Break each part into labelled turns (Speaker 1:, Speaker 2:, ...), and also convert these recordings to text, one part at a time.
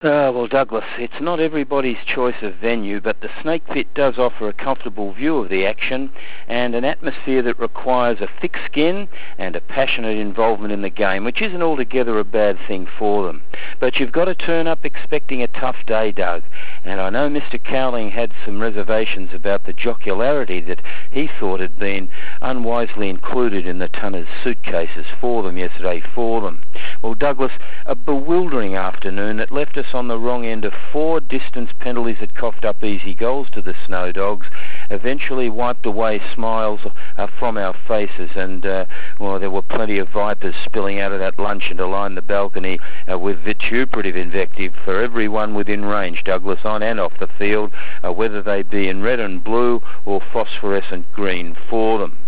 Speaker 1: Uh, well, Douglas, it's not everybody's choice of venue, but the Snake Pit does offer a comfortable view of the action and an atmosphere that requires a thick skin and a passionate involvement in the game, which isn't altogether a bad thing for them. But you've got to turn up expecting a tough day, Doug. And I know Mr. Cowling had some reservations about the jocularity that he thought had been unwisely included in the Tonners' suitcases for them yesterday for them. Well, Douglas, a bewildering afternoon that left us on the wrong end of four distance penalties that coughed up easy goals to the Snow Dogs, eventually wiped away smiles uh, from our faces, and uh, well, there were plenty of vipers spilling out of that luncheon to line the balcony uh, with vituperative invective for everyone within range, Douglas, on and off the field, uh, whether they be in red and blue or phosphorescent green for them.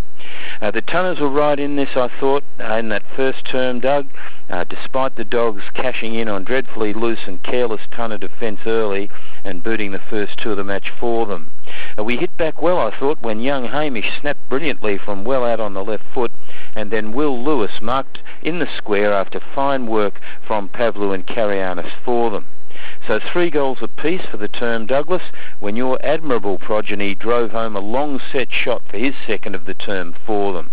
Speaker 1: Uh, the Tonners were right in this, I thought, uh, in that first term, Doug. Uh, despite the Dogs cashing in on dreadfully loose and careless Tonner defence early and booting the first two of the match for them. Uh, we hit back well, I thought, when young Hamish snapped brilliantly from well out on the left foot, and then Will Lewis marked in the square after fine work from Pavlu and Karayanis for them. So three goals apiece for the term Douglas when your admirable progeny drove home a long set shot for his second of the term for them.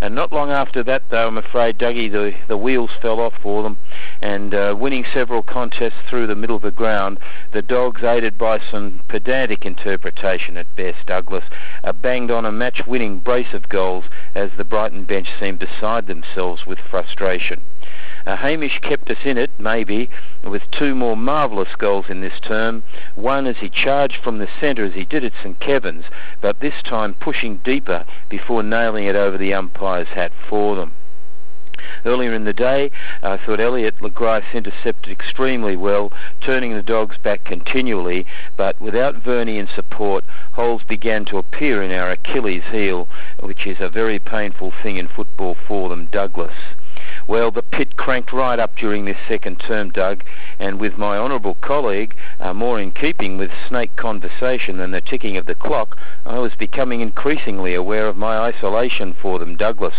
Speaker 1: And not long after that, though, I'm afraid, Dougie, the, the wheels fell off for them. And uh, winning several contests through the middle of the ground, the Dogs, aided by some pedantic interpretation at best, Douglas, uh, banged on a match-winning brace of goals as the Brighton bench seemed beside themselves with frustration. Uh, Hamish kept us in it, maybe, with two more marvellous goals in this term. One as he charged from the centre as he did at St Kevin's, but this time pushing deeper before nailing it over the umpire's hat for them. Earlier in the day, I thought Elliot LeGrice intercepted extremely well, turning the dogs back continually, but without Verney in support, holes began to appear in our Achilles heel, which is a very painful thing in football for them, Douglas. Well, the pit cranked right up during this second term, Doug, and with my honourable colleague, uh, more in keeping with snake conversation than the ticking of the clock, I was becoming increasingly aware of my isolation for them, Douglas.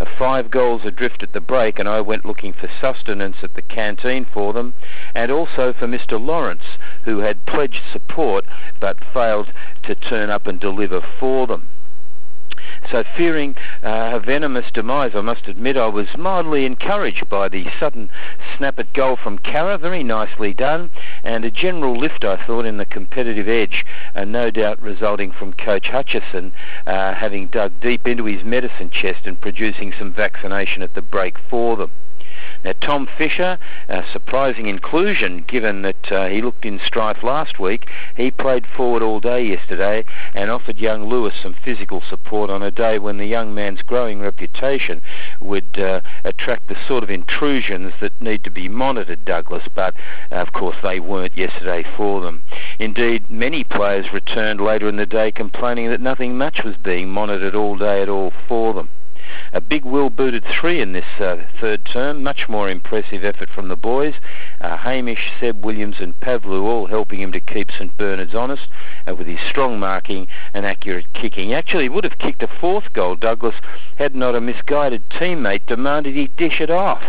Speaker 1: Uh, five goals adrift at the break, and I went looking for sustenance at the canteen for them, and also for Mr. Lawrence, who had pledged support but failed to turn up and deliver for them. So fearing uh, a venomous demise, I must admit I was mildly encouraged by the sudden snap at goal from Carra, very nicely done, and a general lift, I thought, in the competitive edge, uh, no doubt resulting from Coach Hutchison uh, having dug deep into his medicine chest and producing some vaccination at the break for them. Now, Tom Fisher, a surprising inclusion given that uh, he looked in strife last week, he played forward all day yesterday and offered young Lewis some physical support on a day when the young man's growing reputation would uh, attract the sort of intrusions that need to be monitored, Douglas, but uh, of course they weren't yesterday for them. Indeed, many players returned later in the day complaining that nothing much was being monitored all day at all for them. A big Will booted three in this uh, third term. Much more impressive effort from the boys. Uh, Hamish, Seb Williams, and Pavlu all helping him to keep St Bernard's honest uh, with his strong marking and accurate kicking. He actually would have kicked a fourth goal, Douglas, had not a misguided teammate demanded he dish it off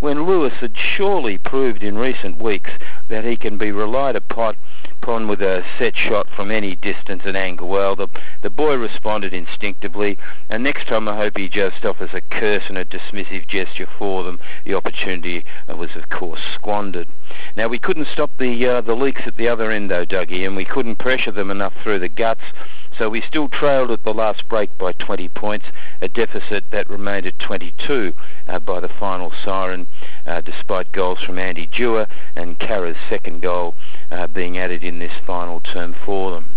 Speaker 1: when Lewis had surely proved in recent weeks that he can be relied upon upon with a set shot from any distance and angle. Well, the, the boy responded instinctively, and next time I hope he just offers a curse and a dismissive gesture for them. The opportunity was, of course, squandered. Now, we couldn't stop the, uh, the leaks at the other end, though, Dougie, and we couldn't pressure them enough through the guts. So we still trailed at the last break by 20 points, a deficit that remained at 22 uh, by the final siren, uh, despite goals from Andy Dewar and Carra's second goal uh, being added in this final term for them.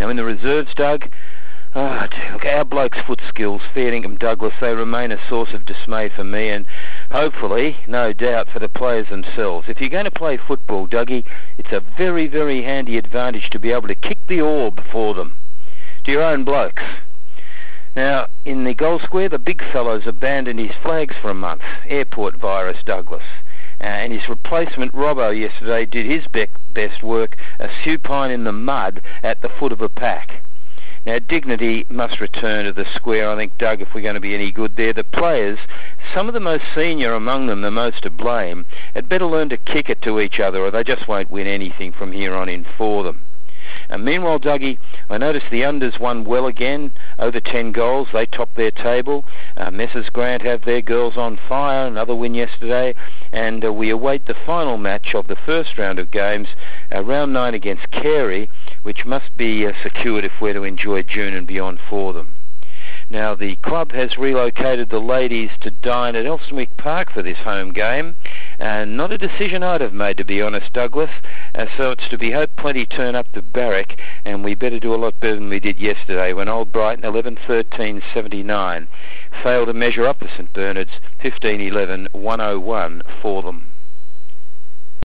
Speaker 1: Now in the reserves, Doug, Oh, look, our blokes' foot skills, Fairningham Douglas, they remain a source of dismay for me and hopefully, no doubt, for the players themselves. If you're going to play football, Dougie, it's a very, very handy advantage to be able to kick the orb for them, to your own blokes. Now, in the goal square, the big fellow's abandoned his flags for a month. Airport virus, Douglas. Uh, and his replacement, Robbo, yesterday did his be- best work, a supine in the mud at the foot of a pack. Now, dignity must return to the square, I think, Doug, if we're going to be any good there. The players, some of the most senior among them, the most to blame, had better learn to kick it to each other or they just won't win anything from here on in for them. And meanwhile, Dougie, I noticed the unders won well again, over 10 goals. They top their table. Uh, Messrs Grant have their girls on fire, another win yesterday. And uh, we await the final match of the first round of games, uh, round 9 against Carey, which must be uh, secured if we're to enjoy June and beyond for them. Now, the club has relocated the ladies to dine at Elsternwick Park for this home game. And not a decision I'd have made, to be honest, Douglas. Uh, so it's to be hoped plenty turn up to Barrack, and we better do a lot better than we did yesterday when Old Brighton 11-13-79 failed to measure up to St Bernard's 15-11-101 for them.